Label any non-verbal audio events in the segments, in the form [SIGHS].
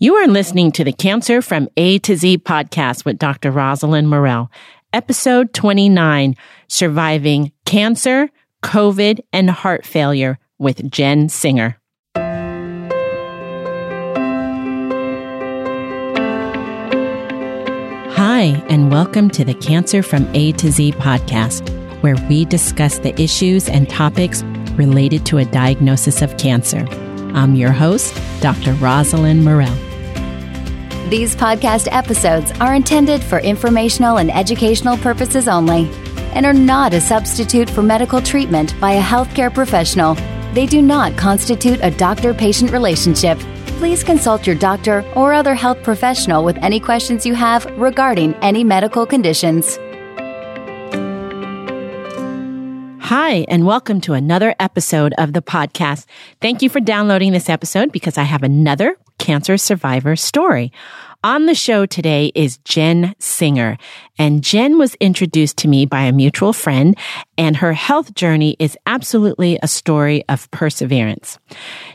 You are listening to the Cancer from A to Z podcast with Dr. Rosalind Morell, episode 29, Surviving Cancer, COVID, and Heart Failure with Jen Singer. Hi, and welcome to the Cancer from A to Z podcast, where we discuss the issues and topics related to a diagnosis of cancer. I'm your host, Dr. Rosalind Morell. These podcast episodes are intended for informational and educational purposes only and are not a substitute for medical treatment by a healthcare professional. They do not constitute a doctor patient relationship. Please consult your doctor or other health professional with any questions you have regarding any medical conditions. Hi, and welcome to another episode of the podcast. Thank you for downloading this episode because I have another cancer survivor story. On the show today is Jen Singer, and Jen was introduced to me by a mutual friend, and her health journey is absolutely a story of perseverance.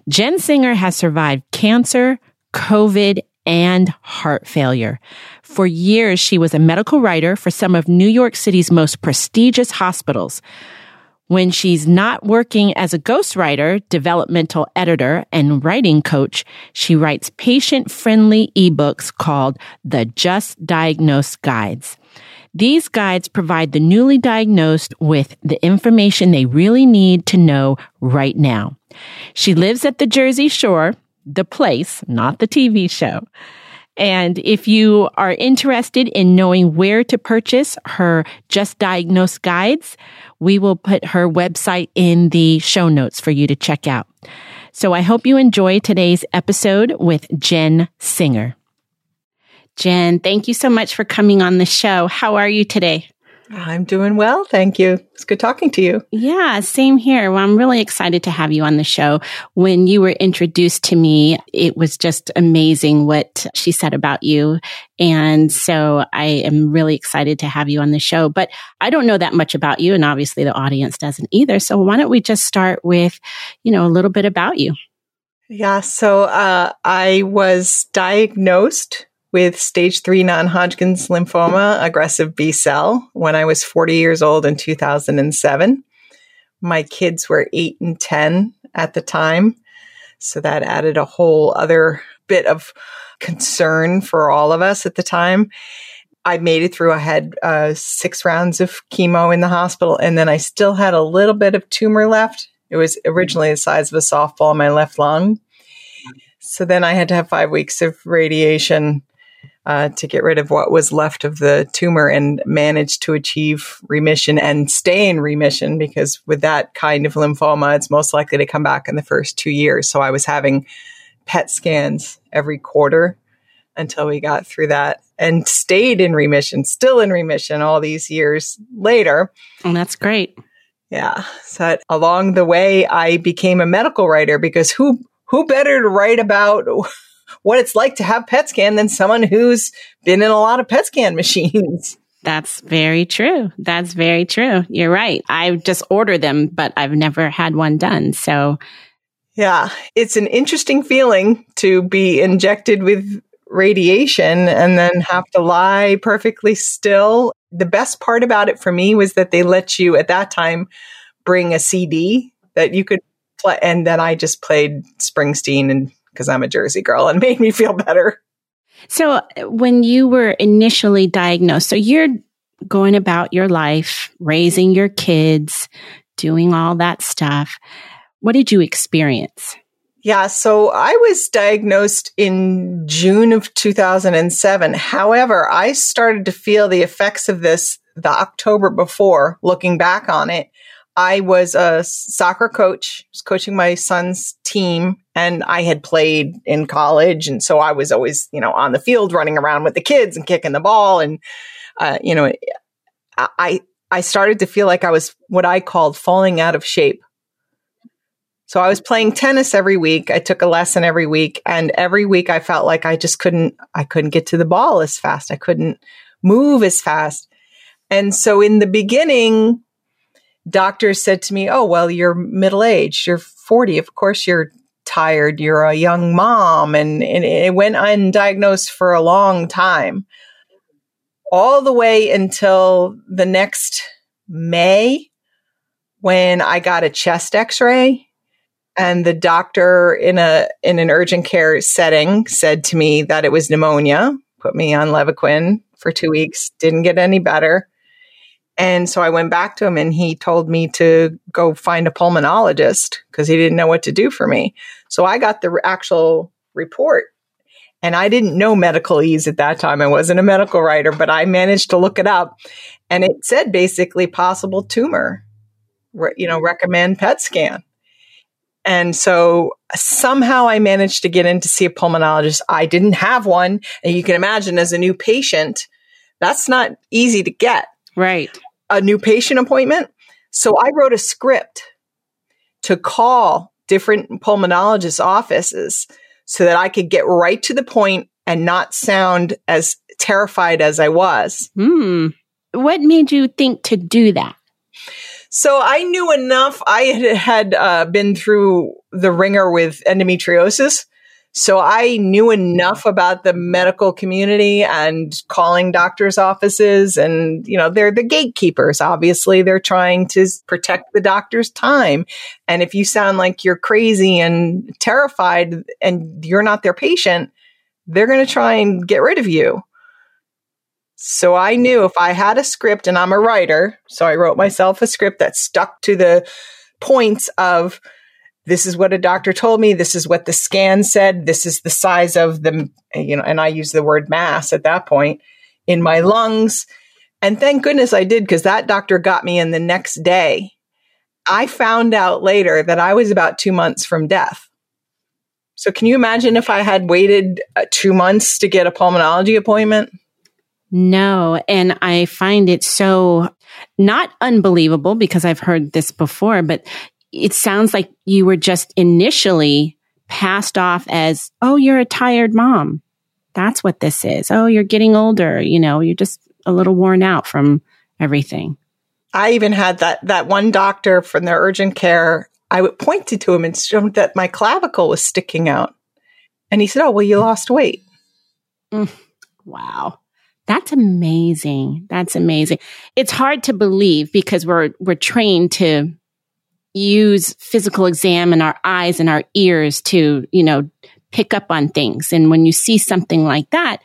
Jen Singer has survived cancer, COVID, and heart failure. For years, she was a medical writer for some of New York City's most prestigious hospitals. When she's not working as a ghostwriter, developmental editor, and writing coach, she writes patient friendly ebooks called the Just Diagnosed Guides. These guides provide the newly diagnosed with the information they really need to know right now. She lives at the Jersey Shore, the place, not the TV show. And if you are interested in knowing where to purchase her Just Diagnosed guides, we will put her website in the show notes for you to check out. So I hope you enjoy today's episode with Jen Singer. Jen, thank you so much for coming on the show. How are you today? I'm doing well. Thank you. It's good talking to you. Yeah, same here. Well, I'm really excited to have you on the show. When you were introduced to me, it was just amazing what she said about you. And so I am really excited to have you on the show. But I don't know that much about you, and obviously the audience doesn't either. So why don't we just start with, you know, a little bit about you? Yeah. So uh, I was diagnosed with stage three non Hodgkin's lymphoma, aggressive B cell, when I was 40 years old in 2007. My kids were eight and 10 at the time. So that added a whole other bit of concern for all of us at the time. I made it through. I had uh, six rounds of chemo in the hospital, and then I still had a little bit of tumor left. It was originally the size of a softball in my left lung. So then I had to have five weeks of radiation uh, to get rid of what was left of the tumor and managed to achieve remission and stay in remission because with that kind of lymphoma, it's most likely to come back in the first two years. So I was having PET scans every quarter until we got through that and stayed in remission, still in remission all these years later. And that's great. Yeah. So along the way, I became a medical writer because who, who better to write about what it's like to have PET scan than someone who's been in a lot of PET scan [LAUGHS] machines. That's very true. That's very true. You're right. I just order them, but I've never had one done. So, yeah, it's an interesting feeling to be injected with radiation and then have to lie perfectly still. The best part about it for me was that they let you at that time bring a CD that you could play, and then I just played Springsteen and because I'm a Jersey girl and [LAUGHS] made me feel better. So when you were initially diagnosed, so you're going about your life, raising your kids, doing all that stuff. What did you experience? Yeah, so I was diagnosed in June of 2007. However, I started to feel the effects of this the October before, looking back on it. I was a soccer coach, was coaching my son's team, and I had played in college. And so I was always, you know, on the field running around with the kids and kicking the ball. And, uh, you know, I, I started to feel like I was what I called falling out of shape. So I was playing tennis every week. I took a lesson every week and every week I felt like I just couldn't, I couldn't get to the ball as fast. I couldn't move as fast. And so in the beginning, doctors said to me, Oh, well, you're middle aged. You're 40. Of course, you're tired. You're a young mom. And, and it went undiagnosed for a long time, all the way until the next May when I got a chest x ray. And the doctor in a in an urgent care setting said to me that it was pneumonia, put me on Levaquin for two weeks, didn't get any better. And so I went back to him and he told me to go find a pulmonologist because he didn't know what to do for me. So I got the actual report and I didn't know medicalese at that time. I wasn't a medical writer, but I managed to look it up and it said basically possible tumor, you know, recommend PET scan. And so somehow I managed to get in to see a pulmonologist. I didn't have one. And you can imagine as a new patient, that's not easy to get. Right. A new patient appointment. So I wrote a script to call different pulmonologist offices so that I could get right to the point and not sound as terrified as I was. Hmm. What made you think to do that? So I knew enough. I had, had uh, been through the ringer with endometriosis. So I knew enough about the medical community and calling doctors' offices. And, you know, they're the gatekeepers. Obviously, they're trying to protect the doctor's time. And if you sound like you're crazy and terrified and you're not their patient, they're going to try and get rid of you. So I knew if I had a script and I'm a writer, so I wrote myself a script that stuck to the points of this is what a doctor told me. This is what the scan said. This is the size of the, you know, and I use the word mass at that point in my lungs. And thank goodness I did because that doctor got me in the next day. I found out later that I was about two months from death. So can you imagine if I had waited uh, two months to get a pulmonology appointment? No. And I find it so not unbelievable because I've heard this before, but it sounds like you were just initially passed off as, oh, you're a tired mom. That's what this is. Oh, you're getting older. You know, you're just a little worn out from everything. I even had that that one doctor from the urgent care. I pointed to him and showed that my clavicle was sticking out, and he said, "Oh, well, you lost weight." Mm, wow, that's amazing. That's amazing. It's hard to believe because we're we're trained to use physical exam and our eyes and our ears to, you know, pick up on things. And when you see something like that,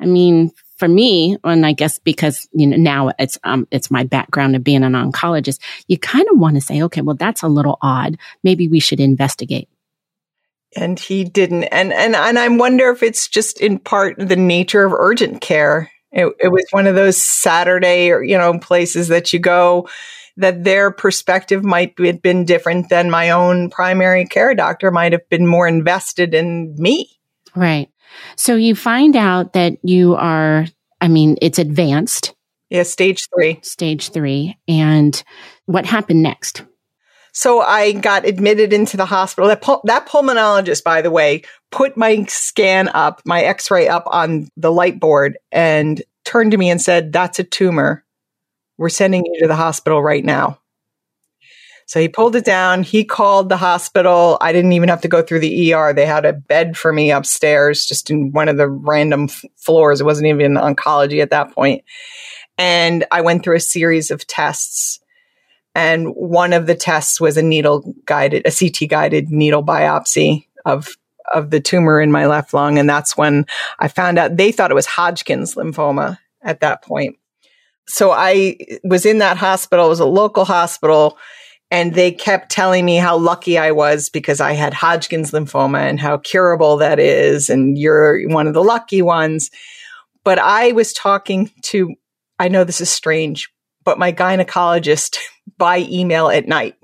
I mean, for me, and I guess because, you know, now it's, um, it's my background of being an oncologist, you kind of want to say, okay, well, that's a little odd. Maybe we should investigate. And he didn't. And, and, and I wonder if it's just in part the nature of urgent care. It, it was one of those Saturday you know, places that you go that their perspective might have been different than my own primary care doctor might have been more invested in me. Right. So you find out that you are, I mean, it's advanced. Yeah, stage three. Stage three. And what happened next? So I got admitted into the hospital. That, pul- that pulmonologist, by the way, put my scan up, my x ray up on the light board and turned to me and said, That's a tumor. We're sending you to the hospital right now. So he pulled it down. He called the hospital. I didn't even have to go through the ER. They had a bed for me upstairs, just in one of the random f- floors. It wasn't even oncology at that point. And I went through a series of tests. And one of the tests was a needle guided, a CT guided needle biopsy of of the tumor in my left lung. And that's when I found out they thought it was Hodgkin's lymphoma at that point so I was in that hospital. It was a local hospital and they kept telling me how lucky I was because I had Hodgkin's lymphoma and how curable that is. And you're one of the lucky ones. But I was talking to, I know this is strange, but my gynecologist [LAUGHS] by email at night.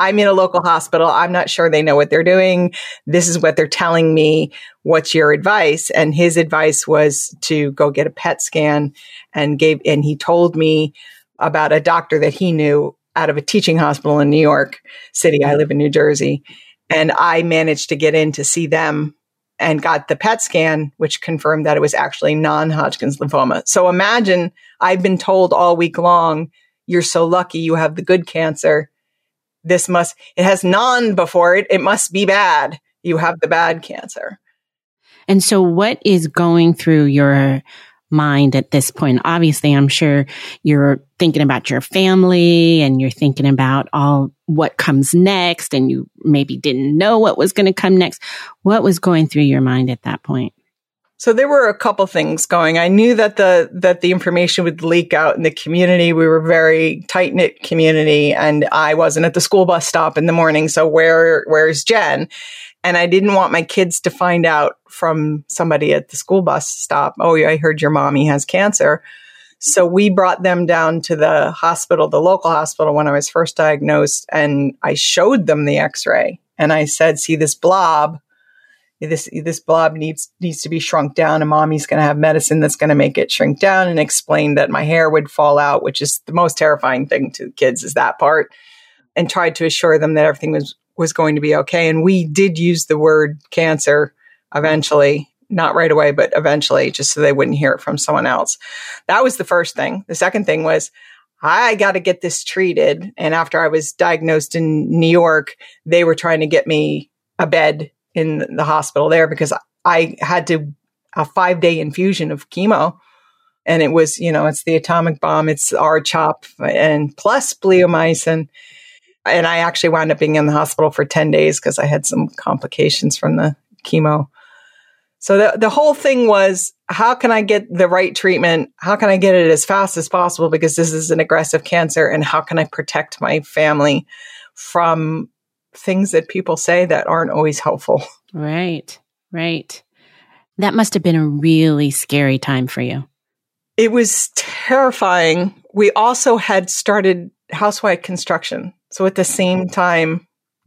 I'm in a local hospital. I'm not sure they know what they're doing. This is what they're telling me. What's your advice? And his advice was to go get a PET scan and gave, and he told me about a doctor that he knew out of a teaching hospital in New York City. I mm-hmm. live in New Jersey. And I managed to get in to see them and got the PET scan, which confirmed that it was actually non Hodgkin's lymphoma. So imagine I've been told all week long, you're so lucky you have the good cancer this must, it has non before it. It must be bad. You have the bad cancer. And so what is going through your mind at this point? Obviously, I'm sure you're thinking about your family and you're thinking about all what comes next and you maybe didn't know what was going to come next. What was going through your mind at that point? So there were a couple things going. I knew that the that the information would leak out in the community. We were very tight knit community, and I wasn't at the school bus stop in the morning. So where where's Jen? And I didn't want my kids to find out from somebody at the school bus stop. Oh, I heard your mommy has cancer. So we brought them down to the hospital, the local hospital, when I was first diagnosed, and I showed them the X-ray, and I said, "See this blob." This this blob needs needs to be shrunk down and mommy's going to have medicine that's going to make it shrink down and explain that my hair would fall out which is the most terrifying thing to kids is that part and tried to assure them that everything was was going to be okay. And we did use the word cancer eventually not right away but eventually just so they wouldn't hear it from someone else. That was the first thing. The second thing was I got to get this treated. And after I was diagnosed in New York, they were trying to get me a bed in the hospital there because I had to a five day infusion of chemo. And it was, you know, it's the atomic bomb, it's R-CHOP and plus bleomycin. And I actually wound up being in the hospital for 10 days because I had some complications from the chemo. So the, the whole thing was, how can I get the right treatment? How can I get it as fast as possible? Because this is an aggressive cancer. And how can I protect my family from things that people say that aren't always helpful. [LAUGHS] Right, right. That must have been a really scary time for you. It was terrifying. We also had started housewide construction. So at the same time, [LAUGHS]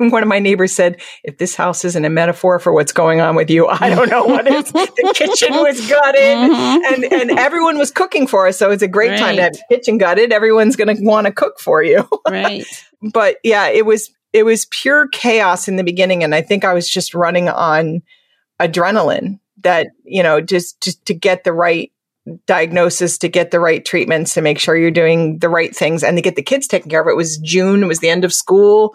[LAUGHS] one of my neighbors said, if this house isn't a metaphor for what's going on with you, I don't know what is. [LAUGHS] the kitchen was gutted mm-hmm. and, and everyone was cooking for us. So it's a great right. time to have the kitchen gutted. Everyone's going to want to cook for you. [LAUGHS] right. But yeah, it was, it was pure chaos in the beginning. And I think I was just running on adrenaline that, you know, just, just to get the right diagnosis, to get the right treatments, to make sure you're doing the right things and to get the kids taken care of. It was June. It was the end of school.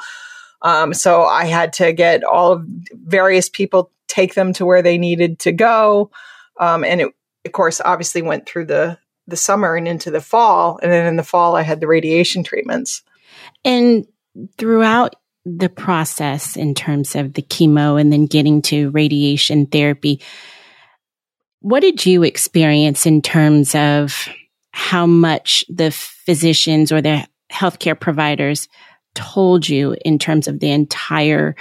Um, so I had to get all of various people take them to where they needed to go. Um, and it, of course, obviously went through the, the summer and into the fall. And then in the fall, I had the radiation treatments. And throughout the process in terms of the chemo and then getting to radiation therapy, what did you experience in terms of how much the physicians or the healthcare providers told you in terms of the entire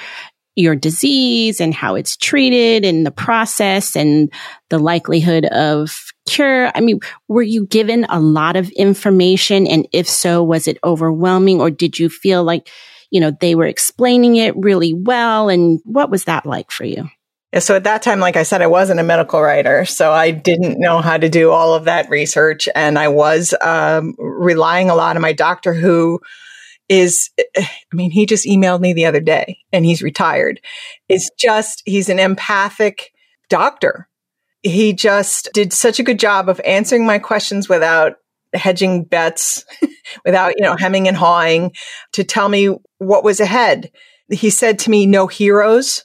your disease and how it's treated and the process and the likelihood of cure? I mean, were you given a lot of information? And if so, was it overwhelming or did you feel like, you know, they were explaining it really well? And what was that like for you? So at that time, like I said, I wasn't a medical writer, so I didn't know how to do all of that research, and I was um, relying a lot on my doctor, who is, [SIGHS] I mean, he just emailed me the other day and he's retired. It's just, he's an empathic doctor. He just did such a good job of answering my questions without hedging bets, [LAUGHS] without, you know, hemming and hawing to tell me what was ahead. He said to me, no heroes.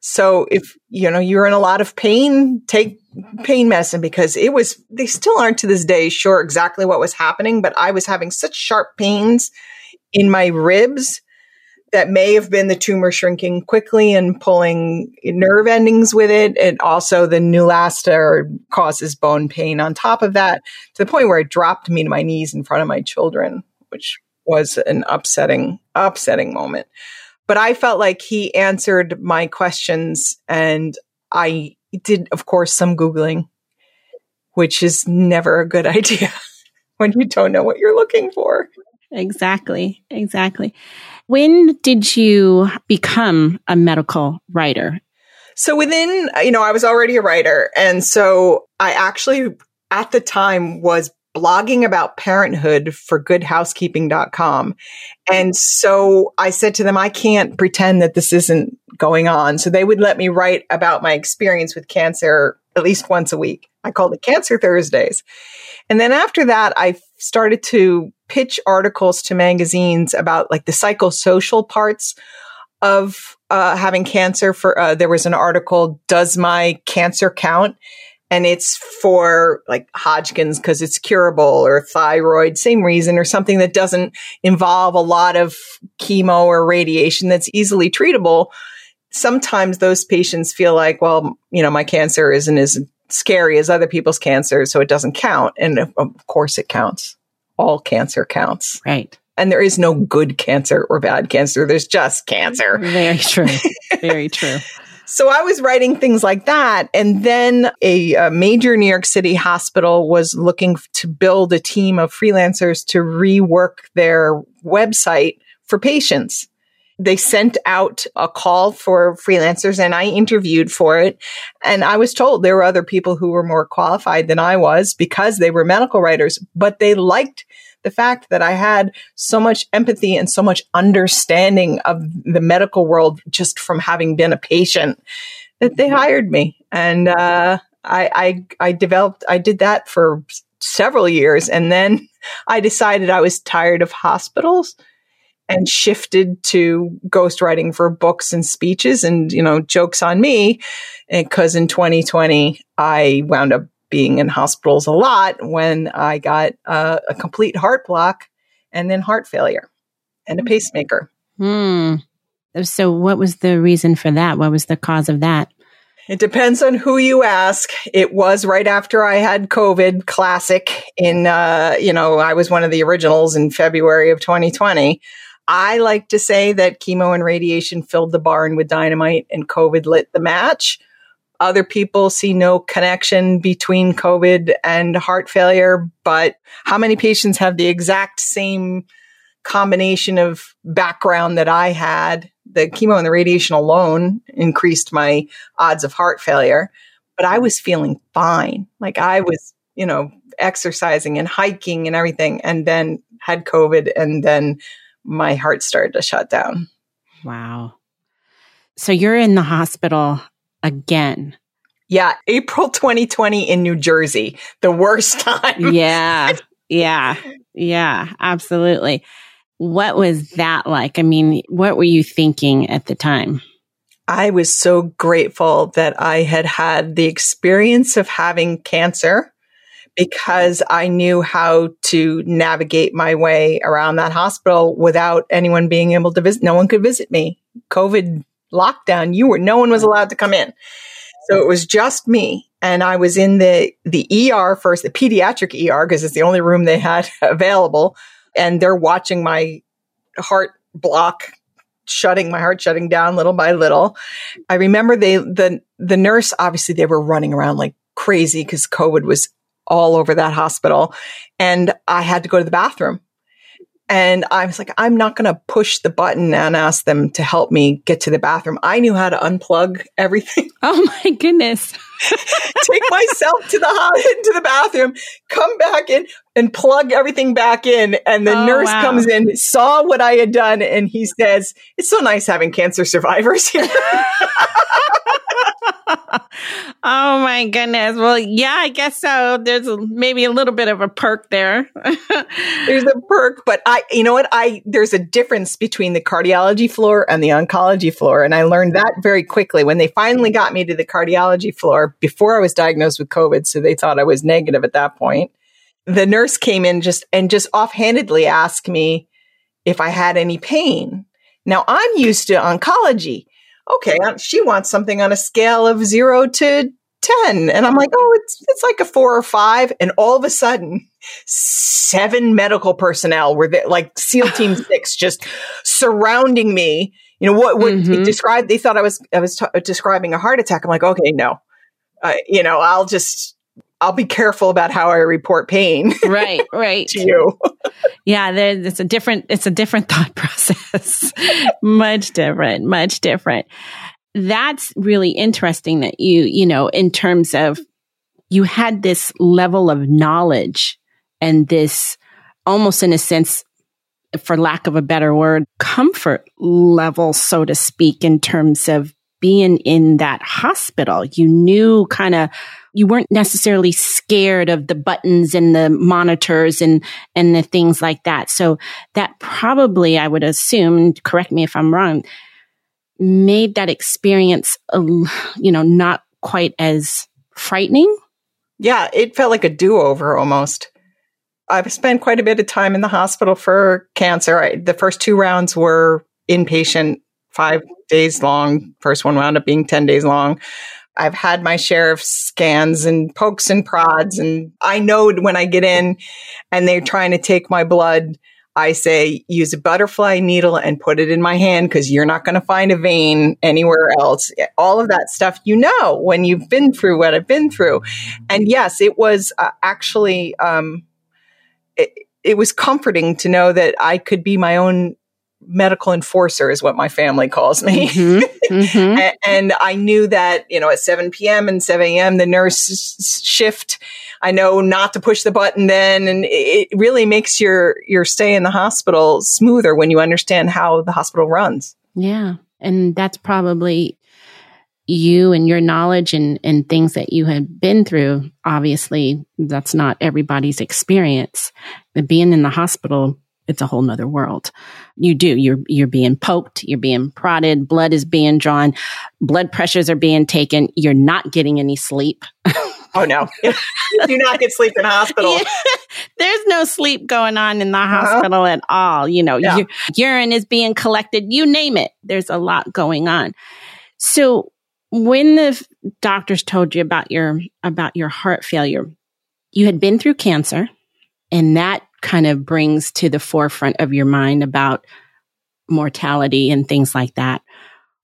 So if, you know, you're in a lot of pain, take pain medicine because it was, they still aren't to this day sure exactly what was happening, but I was having such sharp pains in my ribs that may have been the tumor shrinking quickly and pulling nerve endings with it. And also the Neulasta causes bone pain on top of that to the point where it dropped me to my knees in front of my children, which was an upsetting, upsetting moment. But I felt like he answered my questions and I did, of course, some Googling, which is never a good [LAUGHS] idea when you don't know what you're looking for. Exactly. Exactly. When did you become a medical writer? So within, you know, I was already a writer. And so I actually at the time was blogging about parenthood for goodhousekeeping.com. And so I said to them, I can't pretend that this isn't going on. So they would let me write about my experience with cancer at least once a week. I called it Cancer Thursdays. And then after that, I started to pitch articles to magazines about like the psychosocial parts of uh, having cancer. For uh, there was an article, "Does my cancer count?" and it's for like Hodgkin's because it's curable or thyroid, same reason, or something that doesn't involve a lot of chemo or radiation that's easily treatable. Sometimes those patients feel like, well, you know, my cancer isn't as scary as other people's cancer, so it doesn't count. And of, of course it counts. All cancer counts. Right. And there is no good cancer or bad cancer. There's just cancer. Very true. [LAUGHS] Very true. So I was writing things like that. And then a, a, major New York City hospital was looking to build a team of freelancers to rework their website for patients. They sent out a call for freelancers and I interviewed for it. And I was told there were other people who were more qualified than I was because they were medical writers, but they liked the fact that I had so much empathy and so much understanding of the medical world just from having been a patient that they hired me. And uh, I, I, I developed, I did that for several years. And then [LAUGHS] I decided I was tired of hospitals and shifted to ghostwriting for books and speeches and, you know, jokes on me. Because in 2020, I wound up being in hospitals a lot when I got uh, a complete heart block and then heart failure and a pacemaker. Hmm. So, what was the reason for that? What was the cause of that? It depends on who you ask. It was right after I had COVID, classic. In, uh, you know, I was one of the originals in February of 2020. I like to say that chemo and radiation filled the barn with dynamite and COVID lit the match. Other people see no connection between COVID and heart failure, but how many patients have the exact same combination of background that I had? The chemo and the radiation alone increased my odds of heart failure, but I was feeling fine. Like I was, you know, exercising and hiking and everything, and then had COVID, and then my heart started to shut down. Wow. So you're in the hospital again. Yeah, April 2020 in New Jersey, the worst [LAUGHS] time. yeah. Yeah. Yeah, absolutely. What was that like? I mean, what were you thinking at the time? I was so grateful that I had had the experience of having cancer because I knew how to navigate my way around that hospital without anyone being able to visit. No one could visit me. COVID lockdown, you were, no one was allowed to come in. So it was just me. And I was in the, the ER first, the pediatric ER, because it's the only room they had [LAUGHS] available. And they're watching my heart block shutting my heart shutting down little by little. I remember they the the nurse obviously they were running around like crazy because COVID was all over that hospital and I had to go to the bathroom. And I was like, I'm not going to push the button and ask them to help me get to the bathroom. I knew how to unplug everything. [LAUGHS] Oh my goodness. [LAUGHS] Take myself to the into the bathroom, come back in and plug everything back in. And the oh, nurse wow. comes in, saw what I had done, and he says, It's so nice having cancer survivors here. [LAUGHS] [LAUGHS] oh my goodness. Well, yeah, I guess so. There's maybe a little bit of a perk there. [LAUGHS] there's a perk, but I, you know what? I, there's a difference between the cardiology floor and the oncology floor. And I learned that very quickly when they finally got me to the cardiology floor before I was diagnosed with COVID. So they thought I was negative at that point. The nurse came in just and just offhandedly asked me if I had any pain. Now I'm used to oncology okay, she wants something on a scale of zero to 10. And I'm like, oh, it's, it's like a four or five. And all of a sudden, seven medical personnel were there, like SEAL [LAUGHS] Team Six, just surrounding me. You know, what would mm-hmm. describe, they thought I was, I was t- describing a heart attack. I'm like, okay, no, uh, you know, I'll just, I'll be careful about how I report pain. [LAUGHS] Right, right. to you. yeah, there, it's a different, it's a different [LAUGHS] thought process. [LAUGHS] much different, much different. That's really interesting that you, you know, in terms of you had this level of knowledge and this almost in a sense, for lack of a better word, comfort level, so to speak, in terms of being in that hospital. You knew kind of, you weren't necessarily scared of the buttons and the monitors and, and the things like that. So that probably, I would assume, correct me if I'm wrong, made that experience, uh, you know, not quite as frightening. Yeah, it felt like a do over almost. I've spent quite a bit of time in the hospital for cancer. I, the first two rounds were inpatient, five days long. First one wound up being 10 days long. I've had my share of scans and pokes and prods. And I know when I get in and they're trying to take my blood, I say use a butterfly needle and put it in my hand because you're not going to find a vein anywhere else. All of that stuff you know when you've been through what I've been through. And yes, it was uh, actually, um, it, it was comforting to know that I could be my own medical enforcer is what my family calls me. Mm-hmm, mm-hmm. [LAUGHS] and, and, I knew that, you know, at 7 p.m. and 7 a.m., the nurse shift, I know not to push the button then. And it really makes your, your stay in the hospital smoother when you understand how the hospital runs. Yeah. And that's probably you and your knowledge and, and things that you have been through. Obviously, that's not everybody's experience. But being in the hospital it's a whole nother world. You do. You're you're being poked, you're being prodded, blood is being drawn, blood pressures are being taken. You're not getting any sleep. [LAUGHS] oh no. [LAUGHS] do not get sleep in hospital. [LAUGHS] Yeah. There's no sleep going on in the uh-huh. hospital at all. You know, yeah. urine is being collected, you name it. There's a lot going on. So when the doctors told you about your about your heart failure, you had been through cancer and that kind of brings to the forefront of your mind about mortality and things like that.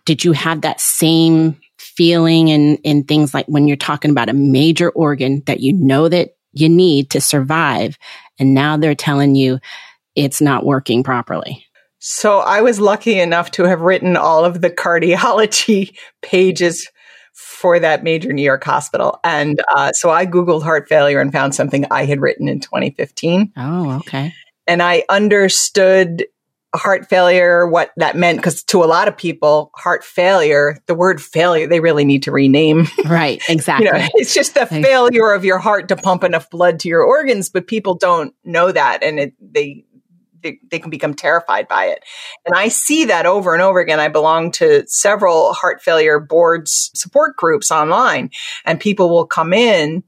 Did you have that same feeling and, and things like when you're talking about a major organ that you know that you need to survive and now they're telling you it's not working properly? So I was lucky enough to have written all of the cardiology [LAUGHS] pages for that major New York hospital. And uh, so I Googled heart failure and found something I had written in 2015. Oh, okay. And I understood heart failure, what that meant, because to a lot of people, heart failure, the word failure, they really need to rename. Right, exactly. [LAUGHS] you know, it's just the failure of your heart to pump enough blood to your organs, but people don't know that. And it, they, they, they, can become terrified by it. And I see that over and over again. I belong to several heart failure boards support groups online and people will come in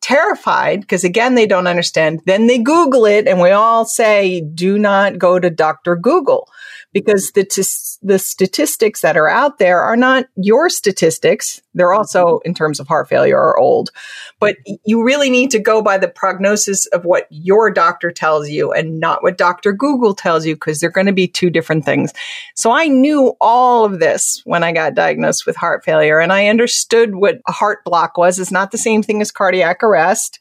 terrified because again, they don't understand. Then they Google it and we all say, do not go to Dr. Google because the, t- the statistics that are out there are not your statistics. They're also, mm-hmm. in terms of heart failure, are old. But you really need to go by the prognosis of what your doctor tells you and not what Dr. Google tells you because they're going to be two different things. So I knew all of this when I got diagnosed with heart failure and I understood what a heart block was. It's not the same thing as cardiac arrest.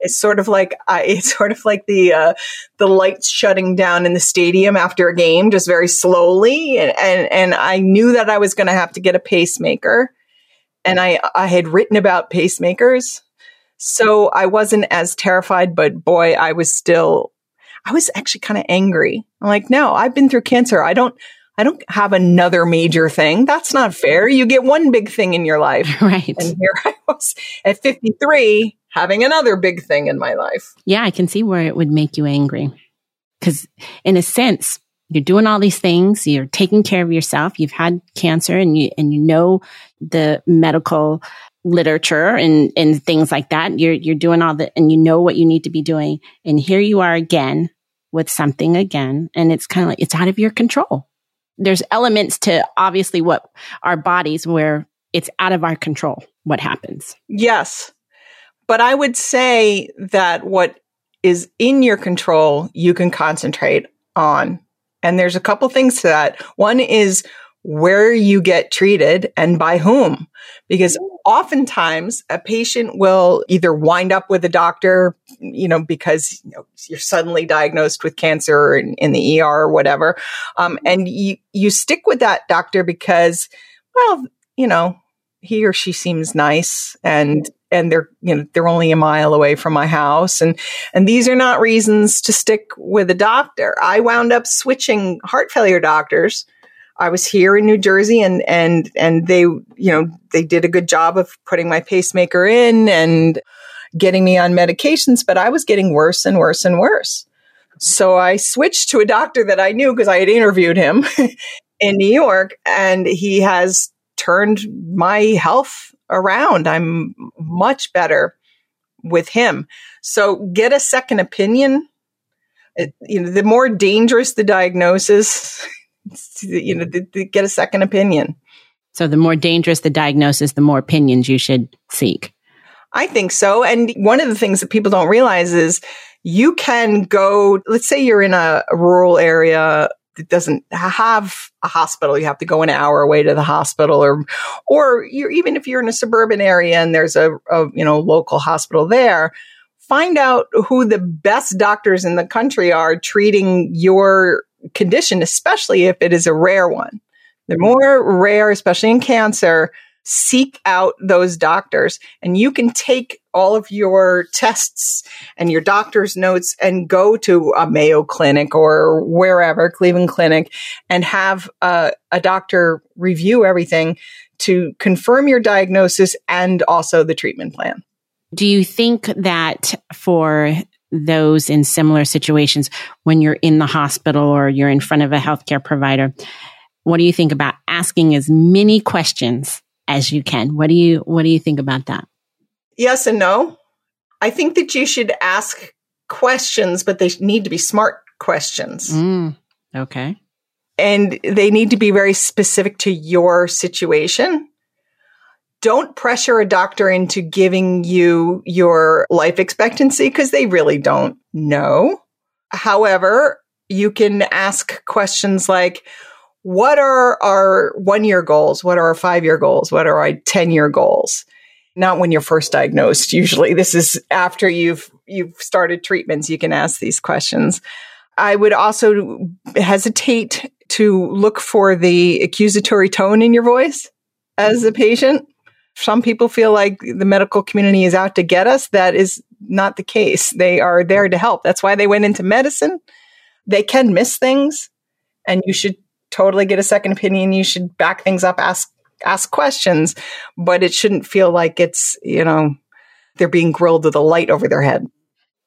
It's sort of like [LAUGHS] uh, it's sort of like the uh, the lights shutting down in the stadium after a game, just very slowly. And and, and I knew that I was going to have to get a pacemaker, and I I had written about pacemakers, so I wasn't as terrified. But boy, I was still. I was actually kind of angry. I'm like, no, I've been through cancer. I don't. I don't have another major thing. That's not fair. You get one big thing in your life. [LAUGHS] Right. And here I was at 53 having another big thing in my life. Yeah, I can see where it would make you angry. Because in a sense, you're doing all these things, you're taking care of yourself, you've had cancer and you and you know the medical literature and and things like that. You're you're doing all the and you know what you need to be doing. And here you are again with something again. And it's kind of like it's out of your control. There's elements to obviously what our bodies where it's out of our control what happens. Yes. But I would say that what is in your control, you can concentrate on. And there's a couple things to that. One is where you get treated and by whom. Because oftentimes a patient will either wind up with a doctor, you know, because you know, you're suddenly diagnosed with cancer in, in the ER or whatever. Um, and you, you stick with that doctor because, well, you know, he or she seems nice and and they're you know they're only a mile away from my house. And and these are not reasons to stick with a doctor. I wound up switching heart failure doctors I was here in New Jersey and, and, and they, you know, they did a good job of putting my pacemaker in and getting me on medications, but I was getting worse and worse and worse. So I switched to a doctor that I knew because I had interviewed him [LAUGHS] in New York and he has turned my health around. I'm much better with him. So get a second opinion. It, you know, the more dangerous the diagnosis, you know, the, the, get a second opinion. So the more dangerous the diagnosis, the more opinions you should seek. I think so. And one of the things that people don't realize is you can go, let's say you're in a, a rural area that doesn't have a hospital. You have to go an hour away to the hospital or, or you're, even if you're in a suburban area and there's a, a, you know, local hospital there, find out who the best doctors in the country are treating your condition, especially if it is a rare one. The mm-hmm. more rare, especially in cancer, seek out those doctors and you can take all of your tests and your doctor's notes and go to a Mayo Clinic or wherever, Cleveland Clinic, and have a, a doctor review everything to confirm your diagnosis and also the treatment plan. Do you think that for those in similar situations, when you're in the hospital or you're in front of a healthcare provider, what do you think about asking as many questions as you can. What do you what do you think about that? Yes and no. I think that you should ask questions, but they need to be smart questions. Mm, okay. And they need to be very specific to your situation. Don't pressure a doctor into giving you your life expectancy because they really don't know. However, you can ask questions like, what are our one year goals? What are our five year goals? What are our 10 year goals? Not when you're first diagnosed. Usually this is after you've, you've started treatments. You can ask these questions. I would also hesitate to look for the accusatory tone in your voice as a patient. Some people feel like the medical community is out to get us. That is not the case. They are there to help. That's why they went into medicine. They can miss things and you should totally get a second opinion. You should back things up, ask ask questions, but it shouldn't feel like it's, you know, they're being grilled with a light over their head.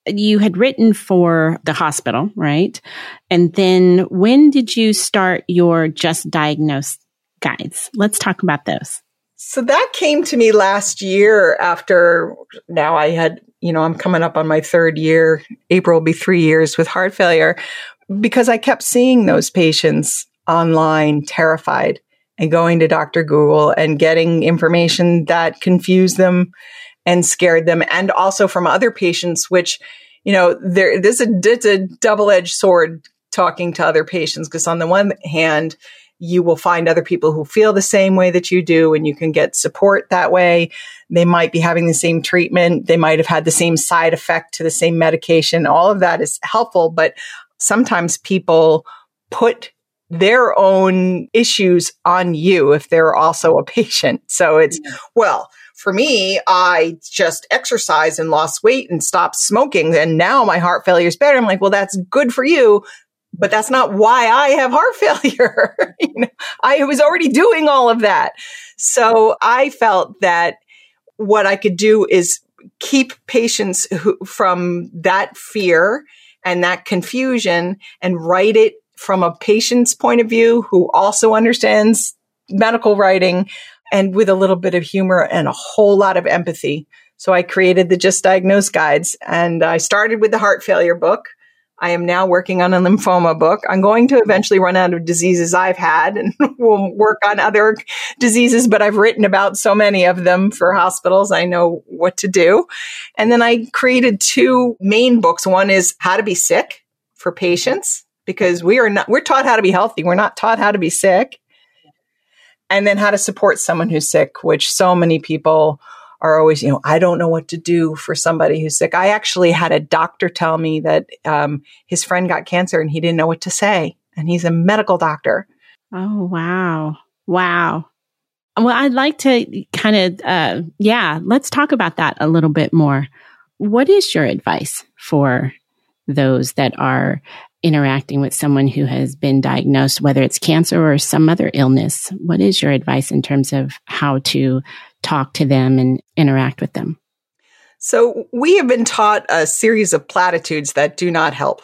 You had written for the hospital, right? And then when did you start your just diagnosed guides? Let's talk about those. So that came to me last year after now I had, you know, I'm coming up on my third year. April will be three years with heart failure because I kept seeing those patients online terrified and going to Dr. Google and getting information that confused them and scared them and also from other patients, which, you know, there, this is a, a double edged sword talking to other patients. Cause on the one hand, you will find other people who feel the same way that you do and you can get support that way. They might be having the same treatment. They might have had the same side effect to the same medication. All of that is helpful, but sometimes people put their own issues on you if they're also a patient. [LAUGHS] So it's, well, for me, I just exercised and lost weight and stopped smoking. And now my heart failure is better. I'm like, well, that's good for you. But that's not why I have heart [LAUGHS] failure. [LAUGHS] you know, I was already doing all of that. So I felt that what I could do is keep patients who, from that fear and that confusion and write it from a patient's point of view who also understands medical writing and with a little bit of humor and a whole lot of empathy. So I created the Just Diagnosed guides and I started with the heart failure book. I am now working on a lymphoma book. I'm going to eventually run out of diseases I've had and [LAUGHS] we'll work on other diseases, but I've written about so many of them for hospitals. I know what to do. And then I created two main books. One is how to be sick for patients because we are not, we're taught how to be healthy. We're not taught how to be sick. And then how to support someone who's sick, which so many people are always, you know, I don't know what to do for somebody who's sick. I actually had a doctor tell me that um, his friend got cancer and he didn't know what to say. And he's a medical doctor. Oh, wow. Wow. Well, I'd like to kind of, uh, yeah, let's talk about that a little bit more. What is your advice for those that are interacting with someone who has been diagnosed, whether it's cancer or some other illness? What is your advice in terms of how to talk to them and interact with them? So, we have been taught a series of platitudes that do not help,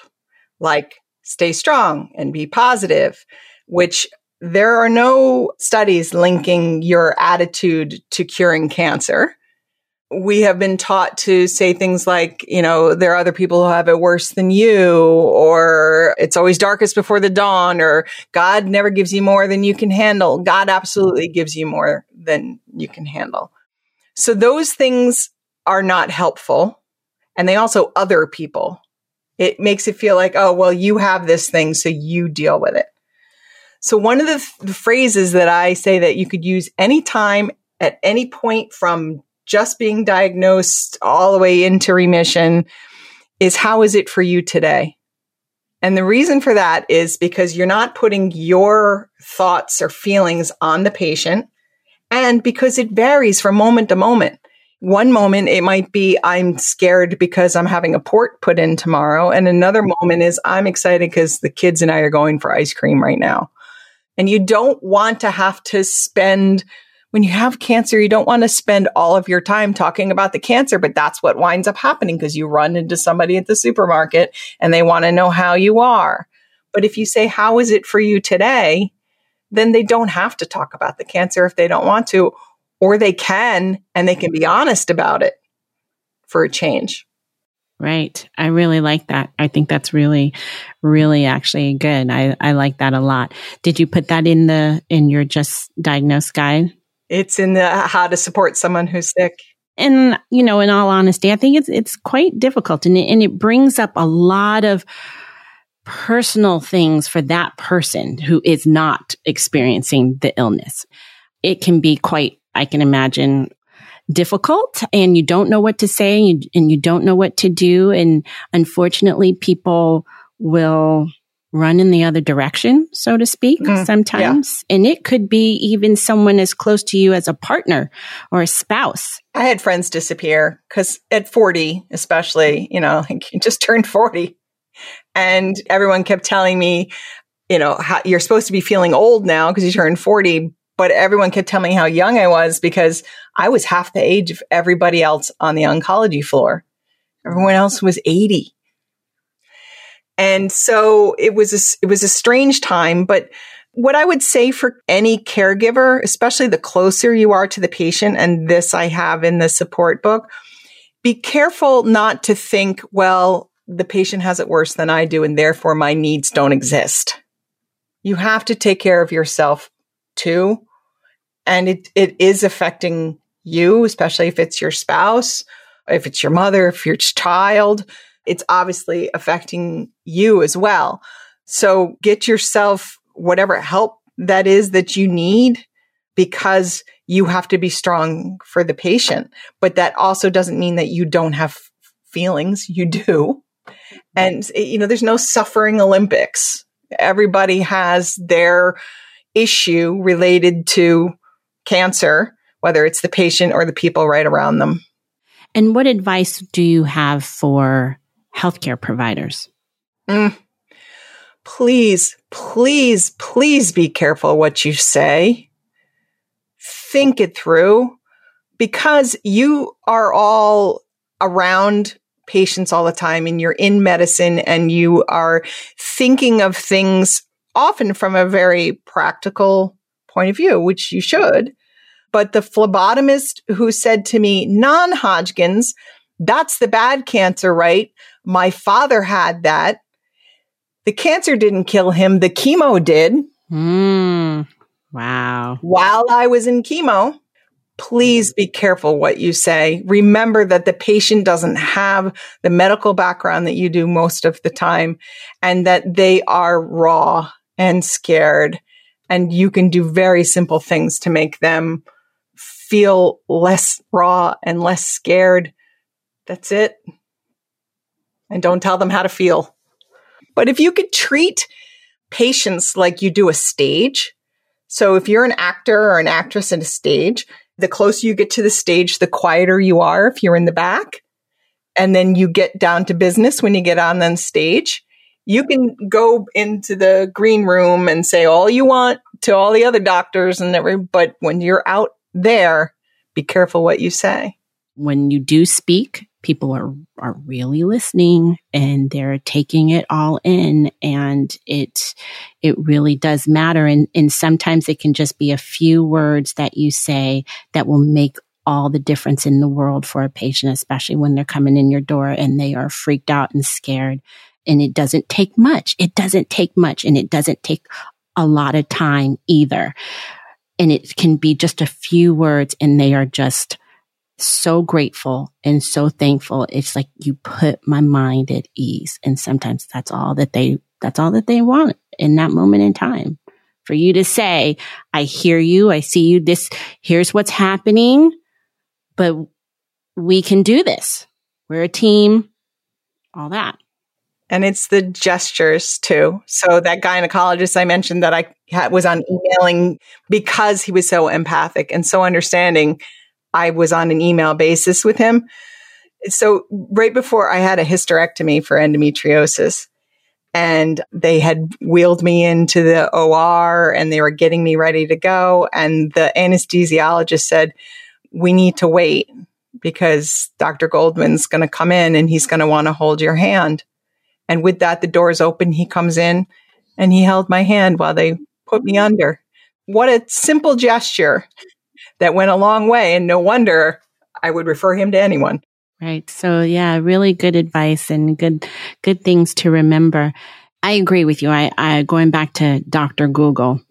like stay strong and be positive, which there are no studies linking your attitude to curing cancer we have been taught to say things like, you know, there are other people who have it worse than you, or it's always darkest before the dawn, or God never gives you more than you can handle. God absolutely gives you more than you can handle. So those things are not helpful. And they also other people. It makes it feel like, oh, well, you have this thing, so you deal with it. So one of the, th- the phrases that I say that you could use anytime at any point from just being diagnosed all the way into remission is how is it for you today? And the reason for that is because you're not putting your thoughts or feelings on the patient and because it varies from moment to moment. One moment it might be I'm scared because I'm having a port put in tomorrow. And another moment is I'm excited because the kids and I are going for ice cream right now. And you don't want to have to spend when you have cancer, you don't want to spend all of your time talking about the cancer, but that's what winds up happening because you run into somebody at the supermarket and they want to know how you are. But if you say, how is it for you today? Then they don't have to talk about the cancer if they don't want to, or they can and they can be honest about it for a change. Right. I really like that. I think that's really, really actually good. I, I like that a lot. Did you put that in the, in your just diagnosed guide? It's in the how to support someone who's sick. And, you know, in all honesty, I think it's, it's quite difficult and it, and it brings up a lot of personal things for that person who is not experiencing the illness. It can be quite, I can imagine, difficult and you don't know what to say and you, and you don't know what to do. And unfortunately, people will run in the other direction, so to speak, mm, sometimes. Yeah. And it could be even someone as close to you as a partner or a spouse. I had friends disappear because at 40, especially, you know, like you just turned 40 and everyone kept telling me, you know, how you're supposed to be feeling old now because you turned 40. But everyone kept telling me how young I was because I was half the age of everybody else on the oncology floor. Everyone else was 80. And so it was a, it was a strange time, but what I would say for any caregiver, especially the closer you are to the patient, and this I have in the support book, be careful not to think, well, the patient has it worse than I do, and therefore my needs don't exist. You have to take care of yourself too. And it, it is affecting you, especially if it's your spouse, if it's your mother, if your child it's obviously affecting you as well. So get yourself whatever help that is that you need because you have to be strong for the patient. But that also doesn't mean that you don't have feelings. You do. And, you know, there's no suffering Olympics. Everybody has their issue related to cancer, whether it's the patient or the people right around them. And what advice do you have for healthcare providers? Mm. Please, please, please be careful what you say. Think it through because you are all around patients all the time and you're in medicine and you are thinking of things often from a very practical point of view, which you should. But the phlebotomist who said to me, non Hodgkin's, that's the bad cancer, right? My father had that. The cancer didn't kill him. The chemo did. Mm, wow. While I was in chemo, please be careful what you say. Remember that the patient doesn't have the medical background that you do most of the time and that they are raw and scared. And you can do very simple things to make them feel less raw and less scared. That's it and don't tell them how to feel. But if you could treat patients like you do a stage, so if you're an actor or an actress in a stage, the closer you get to the stage, the quieter you are if you're in the back. And then you get down to business when you get on the stage. You can go into the green room and say all you want to all the other doctors and every, but when you're out there, be careful what you say. When you do speak, people are, are really listening and they're taking it all in and it, it really does matter. And, and sometimes it can just be a few words that you say that will make all the difference in the world for a patient, especially when they're coming in your door and they are freaked out and scared. And it doesn't take much. It doesn't take much and it doesn't take a lot of time either. And it can be just a few words and they are just so grateful and so thankful. It's like you put my mind at ease. And sometimes that's all that they, that's all that they want in that moment in time. For you to say, I hear you. I see you. This, here's what's happening, but we can do this. We're a team, all that. And it's the gestures too. So that gynecologist I mentioned that I was on emailing because he was so empathic and so understanding I was on an email basis with him. So right before I had a hysterectomy for endometriosis and they had wheeled me into the OR and they were getting me ready to go. And the anesthesiologist said, we need to wait because Dr. Goldman's going to come in and he's going to want to hold your hand. And with that, the doors open. He comes in and he held my hand while they put me under. What a simple gesture that went a long way. And no wonder I would refer him to anyone. Right. So yeah, really good advice and good, good things to remember. I agree with you. I, I going back to Dr. Google.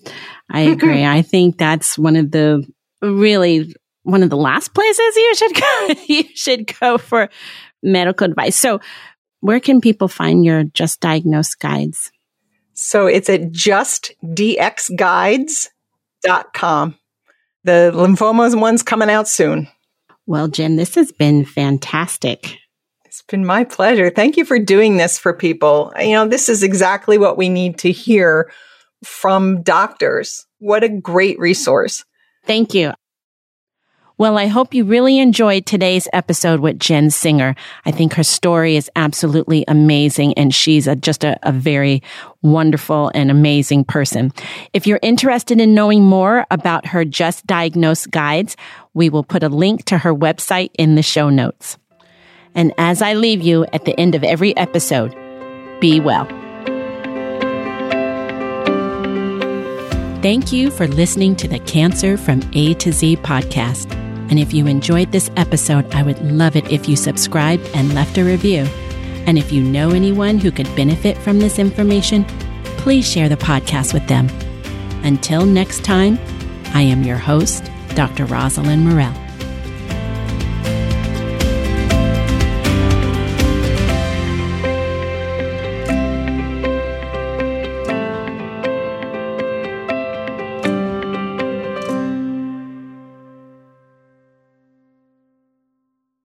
I [LAUGHS] agree. I think that's one of the really one of the last places you should go. [LAUGHS] you should go for medical advice. So where can people find your just diagnosed guides? So it's at justdxguides.com. The lymphomas one's coming out soon. Well, Jen, this has been fantastic. It's been my pleasure. Thank you for doing this for people. You know, this is exactly what we need to hear from doctors. What a great resource. Thank you. Well, I hope you really enjoyed today's episode with Jen Singer. I think her story is absolutely amazing and she's a, just a, a very wonderful and amazing person. If you're interested in knowing more about her Just Diagnosed guides, we will put a link to her website in the show notes. And as I leave you at the end of every episode, be well. Thank you for listening to the Cancer from A to Z podcast. And if you enjoyed this episode, I would love it if you subscribed and left a review. And if you know anyone who could benefit from this information, please share the podcast with them. Until next time, I am your host, Dr. Rosalind Morell.